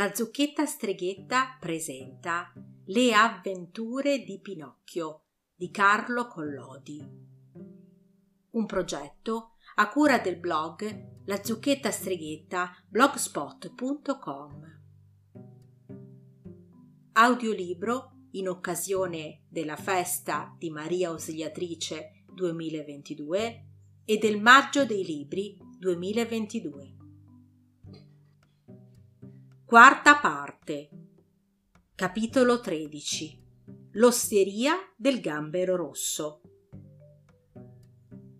La zucchetta streghetta presenta Le avventure di Pinocchio di Carlo Collodi. Un progetto a cura del blog La zucchetta streghetta blogspot.com. Audiolibro in occasione della festa di Maria Ausiliatrice 2022 e del Maggio dei Libri 2022. Quarta parte. Capitolo 13. L'osteria del gambero rosso.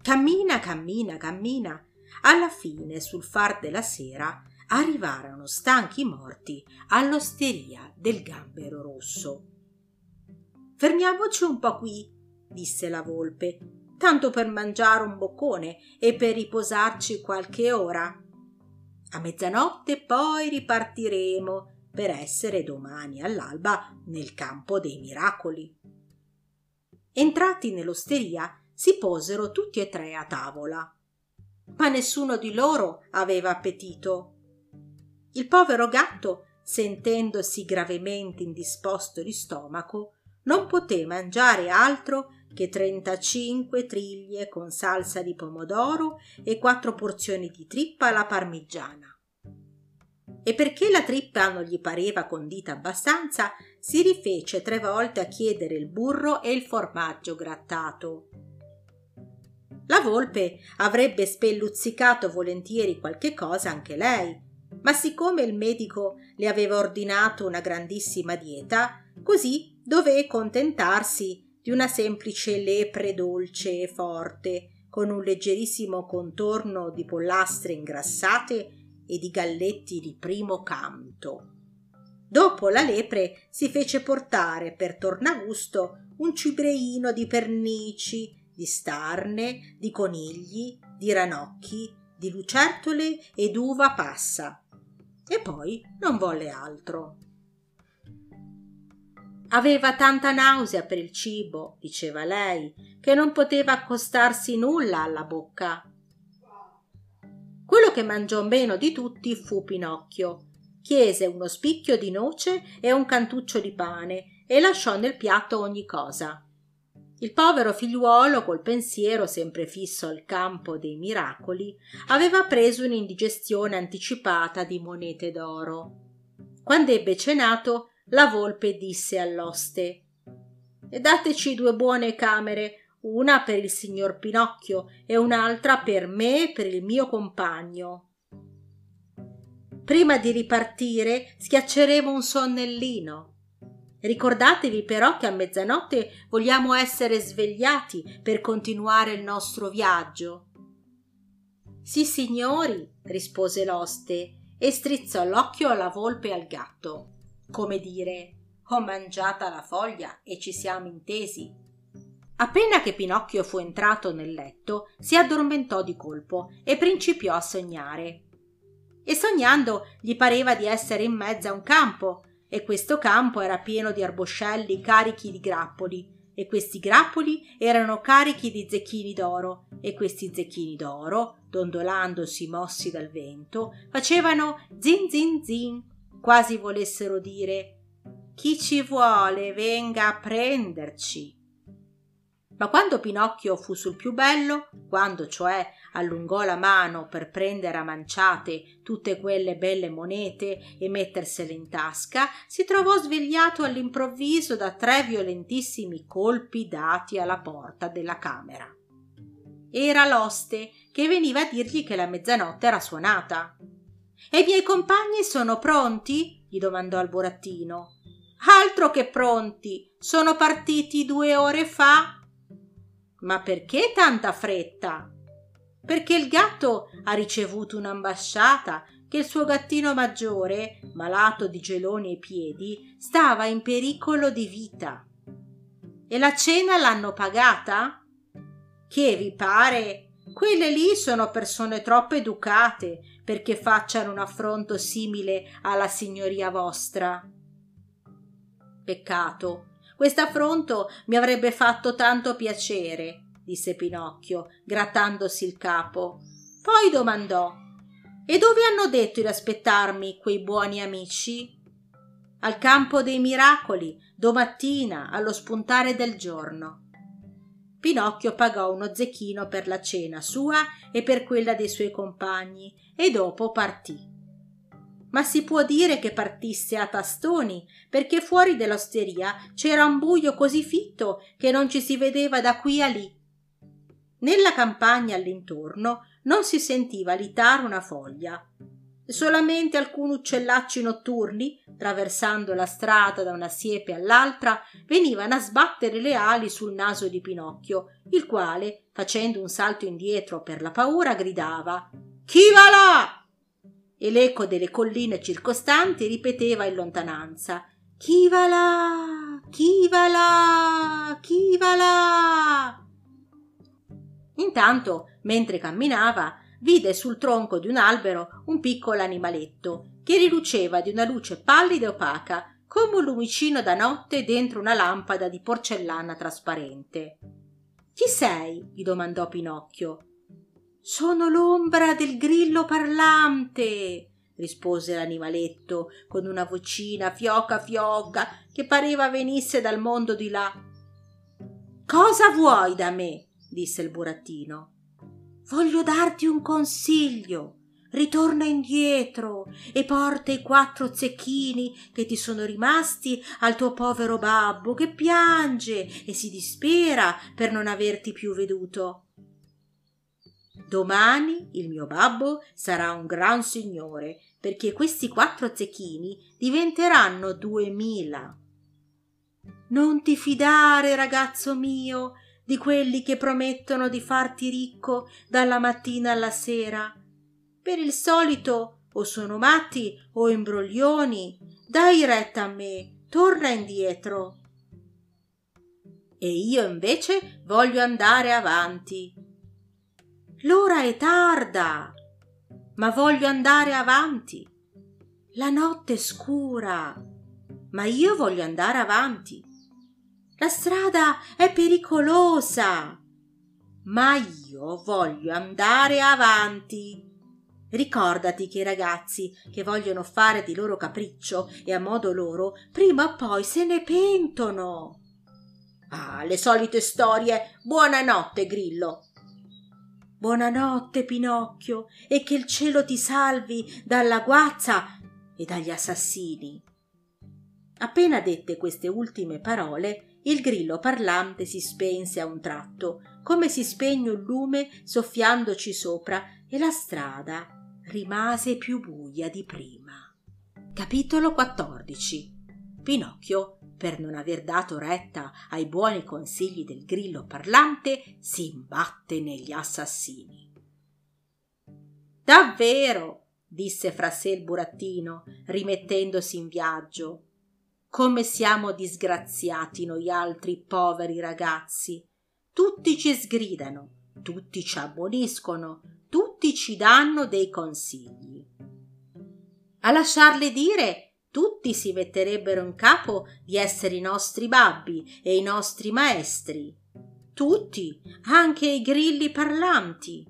Cammina, cammina, cammina. Alla fine, sul far della sera, arrivarono stanchi morti all'osteria del gambero rosso. Fermiamoci un po' qui, disse la volpe, tanto per mangiare un boccone e per riposarci qualche ora. A mezzanotte poi ripartiremo per essere domani all'alba nel campo dei miracoli. Entrati nell'osteria si posero tutti e tre a tavola. Ma nessuno di loro aveva appetito. Il povero gatto, sentendosi gravemente indisposto di stomaco, non poté mangiare altro che trentacinque triglie con salsa di pomodoro e quattro porzioni di trippa alla parmigiana. E perché la trippa non gli pareva condita abbastanza, si rifece tre volte a chiedere il burro e il formaggio grattato. La volpe avrebbe spelluzzicato volentieri qualche cosa anche lei, ma siccome il medico le aveva ordinato una grandissima dieta, così dové contentarsi di una semplice lepre dolce e forte, con un leggerissimo contorno di pollastre ingrassate e di galletti di primo canto. Dopo la lepre si fece portare per tornagusto un cibreino di pernici, di starne, di conigli, di ranocchi, di lucertole e d'uva passa. E poi non volle altro. Aveva tanta nausea per il cibo, diceva lei, che non poteva accostarsi nulla alla bocca. Quello che mangiò meno di tutti fu Pinocchio. Chiese uno spicchio di noce e un cantuccio di pane e lasciò nel piatto ogni cosa. Il povero figliuolo, col pensiero sempre fisso al campo dei miracoli, aveva preso un'indigestione anticipata di monete d'oro. Quando ebbe cenato, la volpe disse all'oste dateci due buone camere una per il signor Pinocchio e un'altra per me e per il mio compagno. Prima di ripartire schiacceremo un sonnellino. Ricordatevi però che a mezzanotte vogliamo essere svegliati per continuare il nostro viaggio. Sì, signori, rispose l'oste e strizzò l'occhio alla volpe e al gatto come dire ho mangiata la foglia e ci siamo intesi. Appena che Pinocchio fu entrato nel letto, si addormentò di colpo e principiò a sognare. E sognando gli pareva di essere in mezzo a un campo, e questo campo era pieno di arboscelli carichi di grappoli, e questi grappoli erano carichi di zecchini d'oro, e questi zecchini d'oro, dondolandosi mossi dal vento, facevano zin zin zin quasi volessero dire chi ci vuole venga a prenderci. Ma quando Pinocchio fu sul più bello, quando cioè allungò la mano per prendere a manciate tutte quelle belle monete e mettersele in tasca, si trovò svegliato all'improvviso da tre violentissimi colpi dati alla porta della camera. Era l'oste che veniva a dirgli che la mezzanotte era suonata. E i miei compagni sono pronti? gli domandò il burattino. Altro che pronti. Sono partiti due ore fa. Ma perché tanta fretta? Perché il gatto ha ricevuto un'ambasciata che il suo gattino maggiore, malato di geloni ai piedi, stava in pericolo di vita. E la cena l'hanno pagata? Che vi pare? Quelle lì sono persone troppo educate perché facciano un affronto simile alla signoria vostra. Peccato. Quest'affronto mi avrebbe fatto tanto piacere, disse Pinocchio, grattandosi il capo. Poi domandò E dove hanno detto di aspettarmi quei buoni amici? Al campo dei miracoli, domattina, allo spuntare del giorno. Pinocchio pagò uno zecchino per la cena sua e per quella dei suoi compagni e dopo partì ma si può dire che partisse a tastoni, perché fuori dell'osteria c'era un buio così fitto che non ci si vedeva da qui a lì. Nella campagna all'intorno non si sentiva litare una foglia. Solamente alcuni uccellacci notturni, traversando la strada da una siepe all'altra, venivano a sbattere le ali sul naso di Pinocchio, il quale, facendo un salto indietro per la paura, gridava Chi va là? e l'eco delle colline circostanti ripeteva in lontananza Chi va là? Chi va là? Chi va là? Intanto, mentre camminava, vide sul tronco di un albero un piccolo animaletto che riluceva di una luce pallida e opaca come un lumicino da notte dentro una lampada di porcellana trasparente. Chi sei? gli domandò Pinocchio. Sono l'ombra del grillo parlante, rispose l'animaletto con una vocina fioca fioca che pareva venisse dal mondo di là. Cosa vuoi da me? disse il burattino. Voglio darti un consiglio. Ritorna indietro e porta i quattro zecchini che ti sono rimasti al tuo povero babbo che piange e si dispera per non averti più veduto. Domani il mio babbo sarà un gran signore, perché questi quattro zecchini diventeranno duemila. Non ti fidare, ragazzo mio, di quelli che promettono di farti ricco dalla mattina alla sera. Per il solito o sono matti o imbroglioni. Dai retta a me, torna indietro. E io invece voglio andare avanti L'ora è tarda, ma voglio andare avanti. La notte è scura, ma io voglio andare avanti. La strada è pericolosa, ma io voglio andare avanti. Ricordati che i ragazzi che vogliono fare di loro capriccio e a modo loro, prima o poi se ne pentono. Ah, le solite storie. Buonanotte, Grillo. Buonanotte, Pinocchio, e che il cielo ti salvi dalla guazza e dagli assassini. Appena dette queste ultime parole, il grillo parlante si spense a un tratto, come si spegne un lume soffiandoci sopra, e la strada rimase più buia di prima. Capitolo 14 Pinocchio per non aver dato retta ai buoni consigli del grillo parlante, si imbatte negli assassini. Davvero, disse fra sé il burattino, rimettendosi in viaggio. Come siamo disgraziati noi altri poveri ragazzi. Tutti ci sgridano, tutti ci abboniscono, tutti ci danno dei consigli. A lasciarle dire tutti si metterebbero in capo di essere i nostri babbi e i nostri maestri. Tutti, anche i grilli parlanti.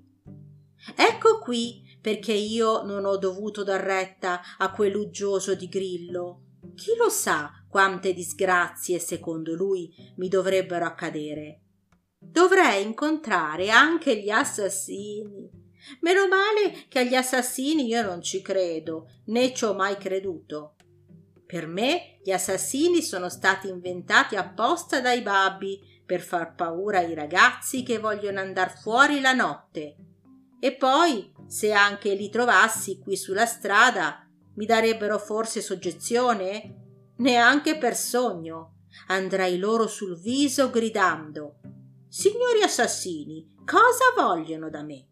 Ecco qui perché io non ho dovuto dar retta a quell'uggioso di grillo. Chi lo sa quante disgrazie, secondo lui, mi dovrebbero accadere. Dovrei incontrare anche gli assassini. Meno male che agli assassini io non ci credo, né ci ho mai creduto. Per me gli assassini sono stati inventati apposta dai babbi per far paura ai ragazzi che vogliono andar fuori la notte. E poi, se anche li trovassi qui sulla strada, mi darebbero forse soggezione? Neanche per sogno. Andrei loro sul viso gridando Signori assassini, cosa vogliono da me?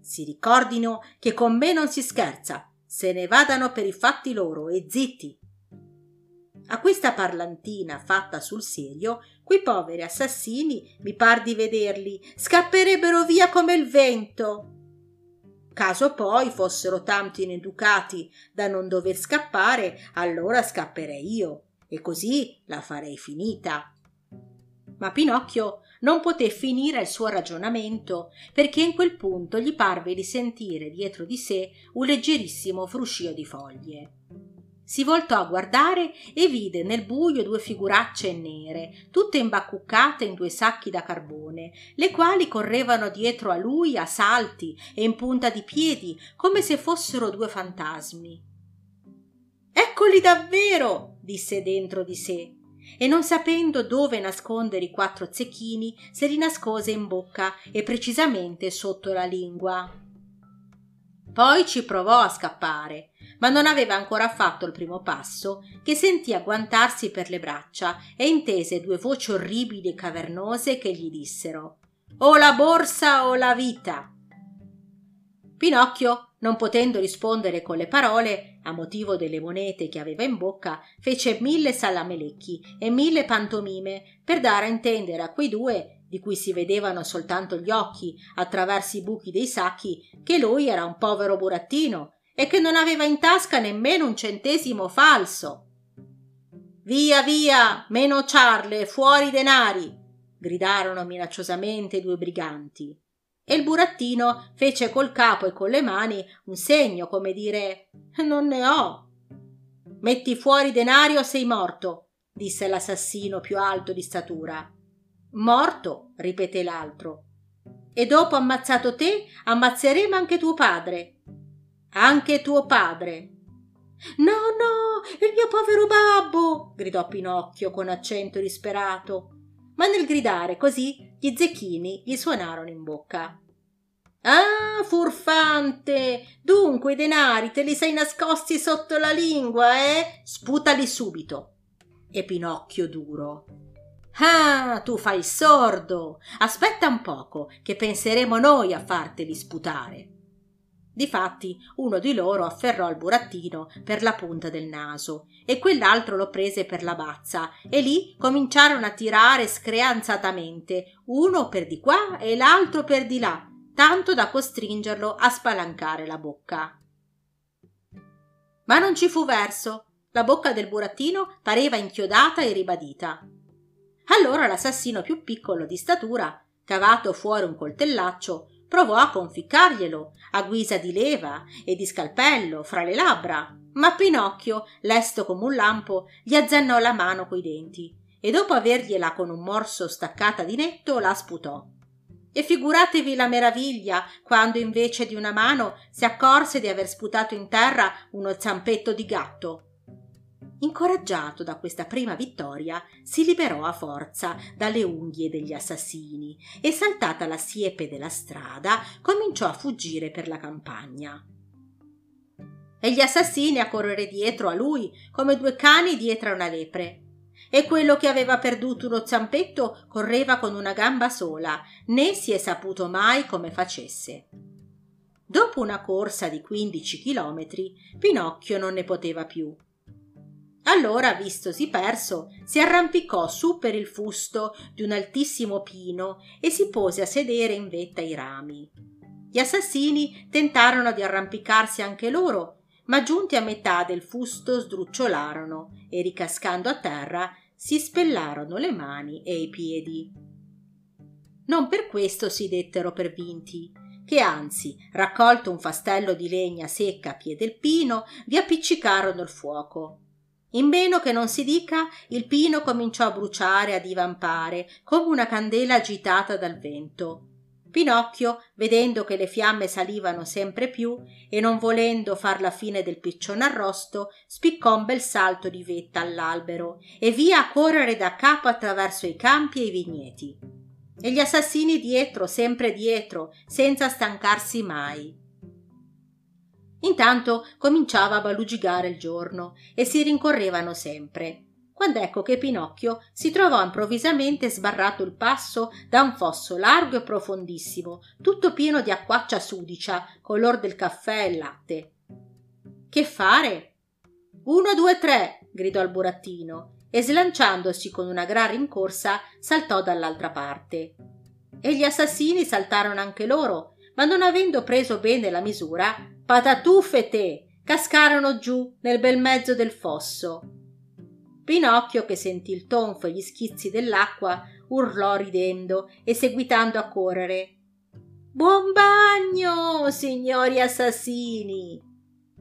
Si ricordino che con me non si scherza, se ne vadano per i fatti loro e zitti. A questa parlantina fatta sul serio, quei poveri assassini, mi par di vederli, scapperebbero via come il vento. Caso poi fossero tanto ineducati da non dover scappare, allora scapperei io e così la farei finita. Ma Pinocchio non poté finire il suo ragionamento perché in quel punto gli parve di sentire dietro di sé un leggerissimo fruscio di foglie. Si voltò a guardare e vide nel buio due figuracce nere, tutte imbacuccate in due sacchi da carbone, le quali correvano dietro a lui a salti e in punta di piedi, come se fossero due fantasmi. Eccoli davvero! disse dentro di sé, e non sapendo dove nascondere i quattro zecchini, se li nascose in bocca e precisamente sotto la lingua. Poi ci provò a scappare, ma non aveva ancora fatto il primo passo che sentì agguantarsi per le braccia e intese due voci orribili e cavernose che gli dissero O la borsa o la vita. Pinocchio, non potendo rispondere con le parole, a motivo delle monete che aveva in bocca, fece mille salamelecchi e mille pantomime per dare a intendere a quei due di cui si vedevano soltanto gli occhi attraverso i buchi dei sacchi, che lui era un povero burattino e che non aveva in tasca nemmeno un centesimo falso. Via, via, meno ciarle, fuori i denari! gridarono minacciosamente i due briganti. E il burattino fece col capo e con le mani un segno come dire Non ne ho. Metti fuori denari o sei morto, disse l'assassino più alto di statura. Morto, ripeté l'altro. E dopo ammazzato te, ammazzeremo anche tuo padre. Anche tuo padre. No, no, il mio povero babbo, gridò Pinocchio con accento disperato. Ma nel gridare così gli zecchini gli suonarono in bocca. Ah, furfante! Dunque i denari te li sei nascosti sotto la lingua, eh? Sputali subito. E Pinocchio duro. Ah, tu fai sordo. Aspetta un poco, che penseremo noi a farteli sputare. Difatti, uno di loro afferrò il burattino per la punta del naso e quell'altro lo prese per la bazza e lì cominciarono a tirare screanzatamente, uno per di qua e l'altro per di là, tanto da costringerlo a spalancare la bocca. Ma non ci fu verso. La bocca del burattino pareva inchiodata e ribadita. Allora l'assassino più piccolo di statura, cavato fuori un coltellaccio, provò a conficcarglielo a guisa di leva e di scalpello fra le labbra, ma Pinocchio, lesto come un lampo, gli azzannò la mano coi denti e dopo avergliela con un morso staccata di netto la sputò. E figuratevi la meraviglia quando invece di una mano si accorse di aver sputato in terra uno zampetto di gatto Incoraggiato da questa prima vittoria, si liberò a forza dalle unghie degli assassini e saltata la siepe della strada cominciò a fuggire per la campagna. E gli assassini a correre dietro a lui come due cani dietro a una lepre. E quello che aveva perduto uno zampetto correva con una gamba sola, né si è saputo mai come facesse. Dopo una corsa di quindici chilometri, Pinocchio non ne poteva più allora, vistosi perso, si arrampicò su per il fusto di un altissimo pino e si pose a sedere in vetta ai rami. Gli assassini tentarono di arrampicarsi anche loro, ma giunti a metà del fusto sdrucciolarono e ricascando a terra si spellarono le mani e i piedi. Non per questo si dettero per vinti, che anzi, raccolto un fastello di legna secca a piede del pino, vi appiccicarono il fuoco in meno che non si dica, il pino cominciò a bruciare, a divampare, come una candela agitata dal vento. Pinocchio, vedendo che le fiamme salivano sempre più e non volendo far la fine del piccione arrosto, spiccò un bel salto di vetta all'albero e via a correre da capo attraverso i campi e i vigneti. E gli assassini dietro, sempre dietro, senza stancarsi mai. Intanto cominciava a balugigare il giorno e si rincorrevano sempre. Quando ecco che Pinocchio si trovò improvvisamente sbarrato il passo da un fosso largo e profondissimo, tutto pieno di acquaccia sudicia, color del caffè e latte. Che fare? Uno, due, tre, gridò il burattino e slanciandosi con una gran rincorsa saltò dall'altra parte. E gli assassini saltarono anche loro, ma non avendo preso bene la misura, patatuffe te cascarono giù nel bel mezzo del fosso Pinocchio, che sentì il tonfo e gli schizzi dell'acqua, urlò ridendo e seguitando a correre. Buon bagno, signori assassini!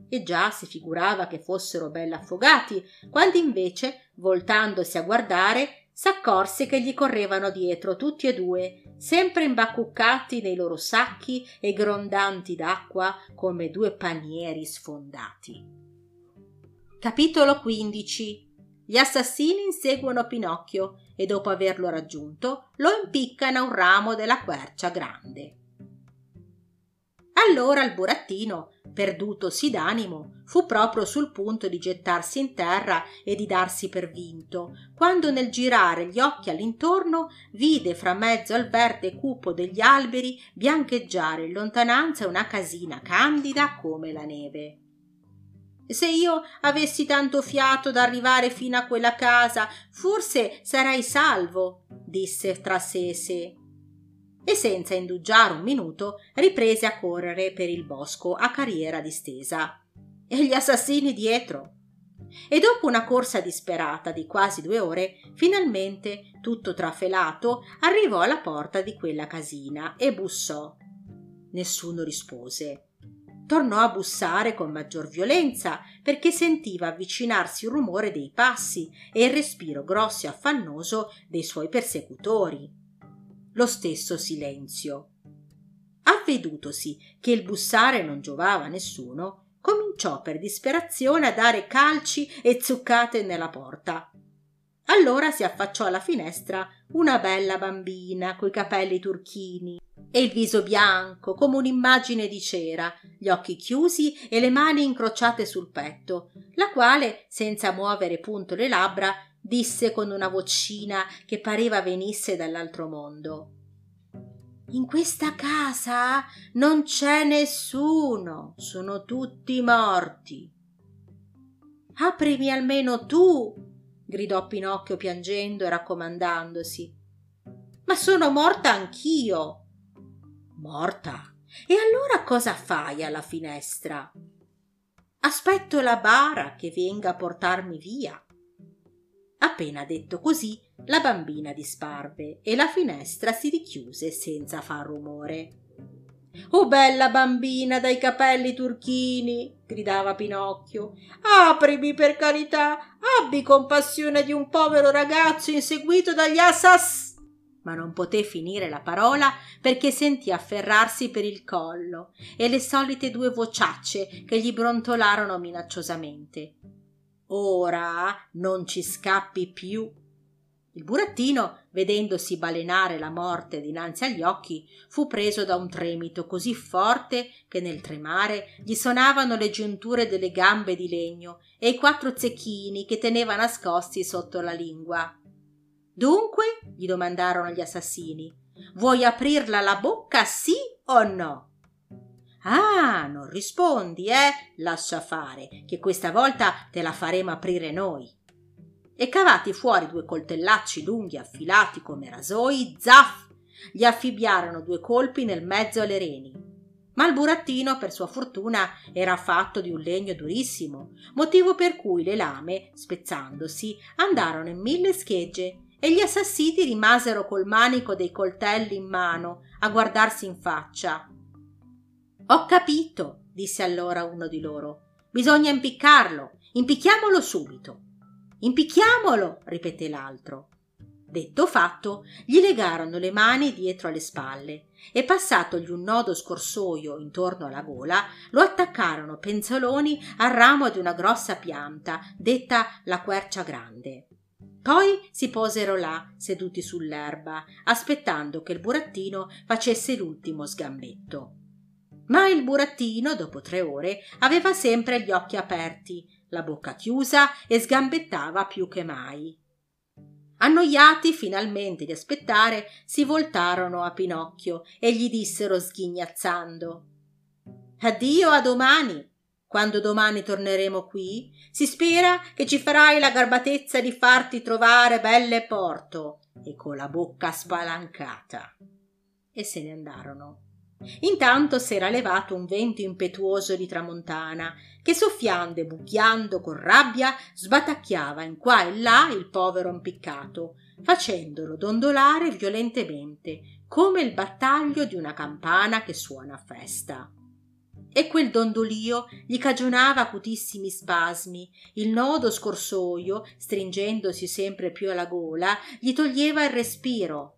E già si figurava che fossero belle affogati, quando invece, voltandosi a guardare, s'accorse che gli correvano dietro tutti e due, sempre imbacuccati nei loro sacchi e grondanti d'acqua come due panieri sfondati. Capitolo 15 Gli assassini inseguono Pinocchio e dopo averlo raggiunto lo impiccano a un ramo della quercia grande. Allora il burattino, perdutosi d'animo, fu proprio sul punto di gettarsi in terra e di darsi per vinto, quando nel girare gli occhi all'intorno vide fra mezzo al verde cupo degli alberi biancheggiare in lontananza una casina candida come la neve. Se io avessi tanto fiato da arrivare fino a quella casa, forse sarei salvo, disse tra sé e sé e senza indugiare un minuto riprese a correre per il bosco a carriera distesa. E gli assassini dietro. E dopo una corsa disperata di quasi due ore, finalmente, tutto trafelato, arrivò alla porta di quella casina e bussò. Nessuno rispose. Tornò a bussare con maggior violenza perché sentiva avvicinarsi il rumore dei passi e il respiro grosso e affannoso dei suoi persecutori lo stesso silenzio. Avvedutosi che il bussare non giovava a nessuno, cominciò per disperazione a dare calci e zuccate nella porta. Allora si affacciò alla finestra una bella bambina coi capelli turchini e il viso bianco come un'immagine di cera, gli occhi chiusi e le mani incrociate sul petto, la quale, senza muovere punto le labbra, disse con una vocina che pareva venisse dall'altro mondo. In questa casa non c'è nessuno, sono tutti morti. Aprimi almeno tu, gridò Pinocchio piangendo e raccomandandosi. Ma sono morta anch'io. Morta? E allora cosa fai alla finestra? Aspetto la bara che venga a portarmi via. Appena detto così, la bambina disparve e la finestra si richiuse senza far rumore. Oh bella bambina dai capelli turchini, gridava Pinocchio, aprimi per carità, abbi compassione di un povero ragazzo inseguito dagli assass. Ma non poté finire la parola perché sentì afferrarsi per il collo e le solite due vociacce che gli brontolarono minacciosamente. Ora non ci scappi più. Il burattino, vedendosi balenare la morte dinanzi agli occhi, fu preso da un tremito così forte che nel tremare gli sonavano le giunture delle gambe di legno e i quattro zecchini che teneva nascosti sotto la lingua. Dunque? gli domandarono gli assassini. Vuoi aprirla la bocca, sì o no? Ah, non rispondi, eh? Lascia fare, che questa volta te la faremo aprire noi. E cavati fuori due coltellacci lunghi affilati come rasoi, zaff! Gli affibbiarono due colpi nel mezzo alle reni. Ma il burattino, per sua fortuna, era fatto di un legno durissimo, motivo per cui le lame, spezzandosi, andarono in mille schegge e gli assassini rimasero col manico dei coltelli in mano a guardarsi in faccia ho capito, disse allora uno di loro. Bisogna impiccarlo. Impicchiamolo subito. Impicchiamolo, ripeté l'altro. Detto fatto, gli legarono le mani dietro alle spalle e passatogli un nodo scorsoio intorno alla gola, lo attaccarono penzoloni al ramo di una grossa pianta, detta la quercia grande. Poi si posero là, seduti sull'erba, aspettando che il burattino facesse l'ultimo sgambetto. Ma il burattino, dopo tre ore, aveva sempre gli occhi aperti, la bocca chiusa e sgambettava più che mai. Annoiati finalmente di aspettare, si voltarono a Pinocchio e gli dissero sghignazzando Addio a domani. Quando domani torneremo qui, si spera che ci farai la garbatezza di farti trovare belle porto e con la bocca spalancata. E se ne andarono. Intanto s'era levato un vento impetuoso di tramontana che soffiando e bucchiando con rabbia sbatacchiava in qua e là il povero impiccato, facendolo dondolare violentemente, come il battaglio di una campana che suona a festa. E quel dondolio gli cagionava acutissimi spasmi, il nodo scorsoio, stringendosi sempre più alla gola, gli toglieva il respiro.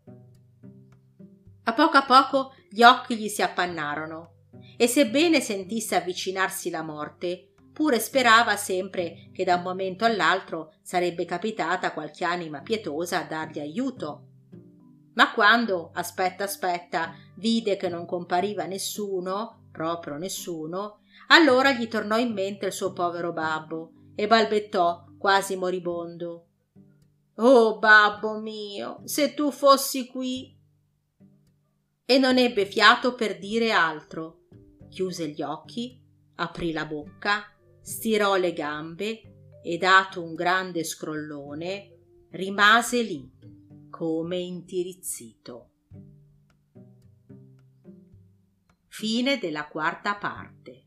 A poco a poco gli occhi gli si appannarono e sebbene sentisse avvicinarsi la morte, pure sperava sempre che da un momento all'altro sarebbe capitata qualche anima pietosa a dargli aiuto. Ma quando, aspetta aspetta, vide che non compariva nessuno, proprio nessuno, allora gli tornò in mente il suo povero babbo e balbettò quasi moribondo. Oh babbo mio, se tu fossi qui e non ebbe fiato per dire altro. Chiuse gli occhi, aprì la bocca, stirò le gambe e dato un grande scrollone rimase lì come intirizzito. Fine della quarta parte.